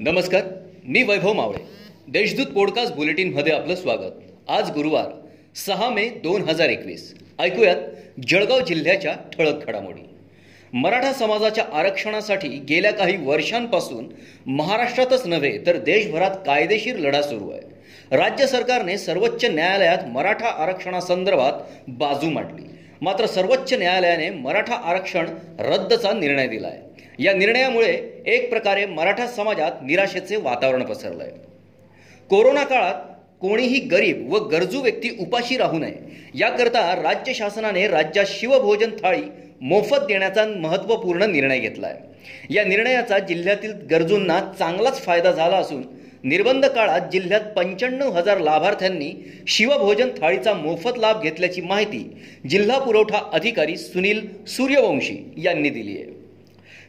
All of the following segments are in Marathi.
नमस्कार मी वैभव मावळे. देशदूत पॉडकास्ट बुलेटिनमध्ये आपलं स्वागत. आज गुरुवार सहा मे दोन हजार एकवीस. ऐकूयात जळगाव जिल्ह्याच्या ठळक घडामोडी. मराठा समाजाच्या आरक्षणासाठी गेल्या काही वर्षांपासून महाराष्ट्रातच नव्हे तर देशभरात कायदेशीर लढा सुरू आहे. राज्य सरकारने सर्वोच्च न्यायालयात मराठा आरक्षणासंदर्भात बाजू मांडली. मात्र सर्वोच्च न्यायालयाने मराठा आरक्षण रद्दचा निर्णय दिला आहे या निर्णयामुळे एक प्रकारे मराठा समाजात निराशेचे वातावरण पसरलं आहे कोरोना काळात कोणीही गरीब व गरजू व्यक्ती उपाशी राहू नये याकरता राज्य शासनाने राज्यात शिवभोजन थाळी मोफत देण्याचा महत्त्वपूर्ण निर्णय घेतला आहे या निर्णयाचा जिल्ह्यातील गरजूंना चांगलाच फायदा झाला असून निर्बंध काळात जिल्ह्यात पंच्याण्णव हजार लाभार्थ्यांनी शिवभोजन थाळीचा मोफत लाभ घेतल्याची माहिती जिल्हा पुरवठा अधिकारी सुनील सूर्यवंशी यांनी दिली आहे.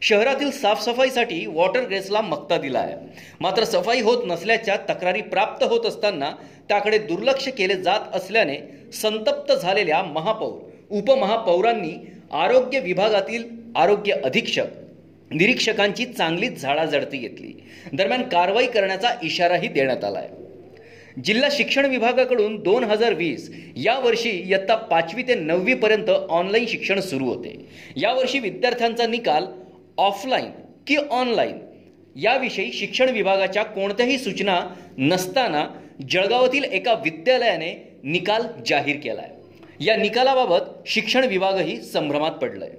शहरातील साफसफाईसाठी वॉटर ग्रेसला मक्ता दिला आहे मात्र सफाई होत नसल्याच्या तक्रारी प्राप्त होत असताना त्याकडे दुर्लक्ष केले जात असल्याने संतप्त झालेल्या महापौर उपमहापौरांनी आरोग्य विभागातील आरोग्य अधीक्षक निरीक्षकांची चांगलीच झाडाझडती घेतली. दरम्यान कारवाई करण्याचा इशाराही देण्यात आला आहे जिल्हा शिक्षण विभागाकडून दोन हजार वीस या वर्षी इयत्ता पाचवी ते नववी पर्यंत ऑनलाईन शिक्षण सुरू होते. यावर्षी विद्यार्थ्यांचा निकाल ऑफलाईन की ऑनलाईन? याविषयी शिक्षण विभागाच्या कोणत्याही सूचना नसताना जळगावातील एका विद्यालयाने निकाल जाहीर केला आहे या निकालाबाबत शिक्षण विभागही संभ्रमात पडलाय.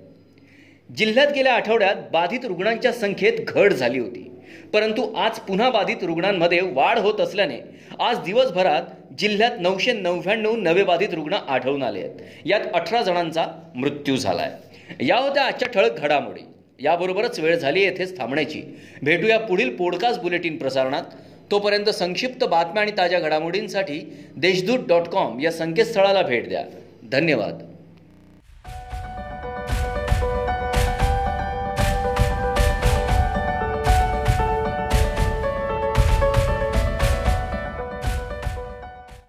जिल्ह्यात गेल्या आठवड्यात बाधित रुग्णांच्या संख्येत घट झाली होती. परंतु आज पुन्हा बाधित रुग्णांमध्ये वाढ होत असल्याने आज दिवसभरात जिल्ह्यात नऊशे नव्याण्णव नवे बाधित रुग्ण आढळून आले आहेत. यात अठरा जणांचा मृत्यू झाला आहे या होत्या आजच्या ठळक घडामोडी. याबरोबरच वेळ झाली येथेच थांबण्याची. भेटूया पुढील पॉडकास्ट बुलेटिन प्रसारणात. तोपर्यंत संक्षिप्त बातम्या आणि ताज्या घडामोडींसाठी देशदूत डॉट कॉम या संकेतस्थळाला भेट द्या. धन्यवाद.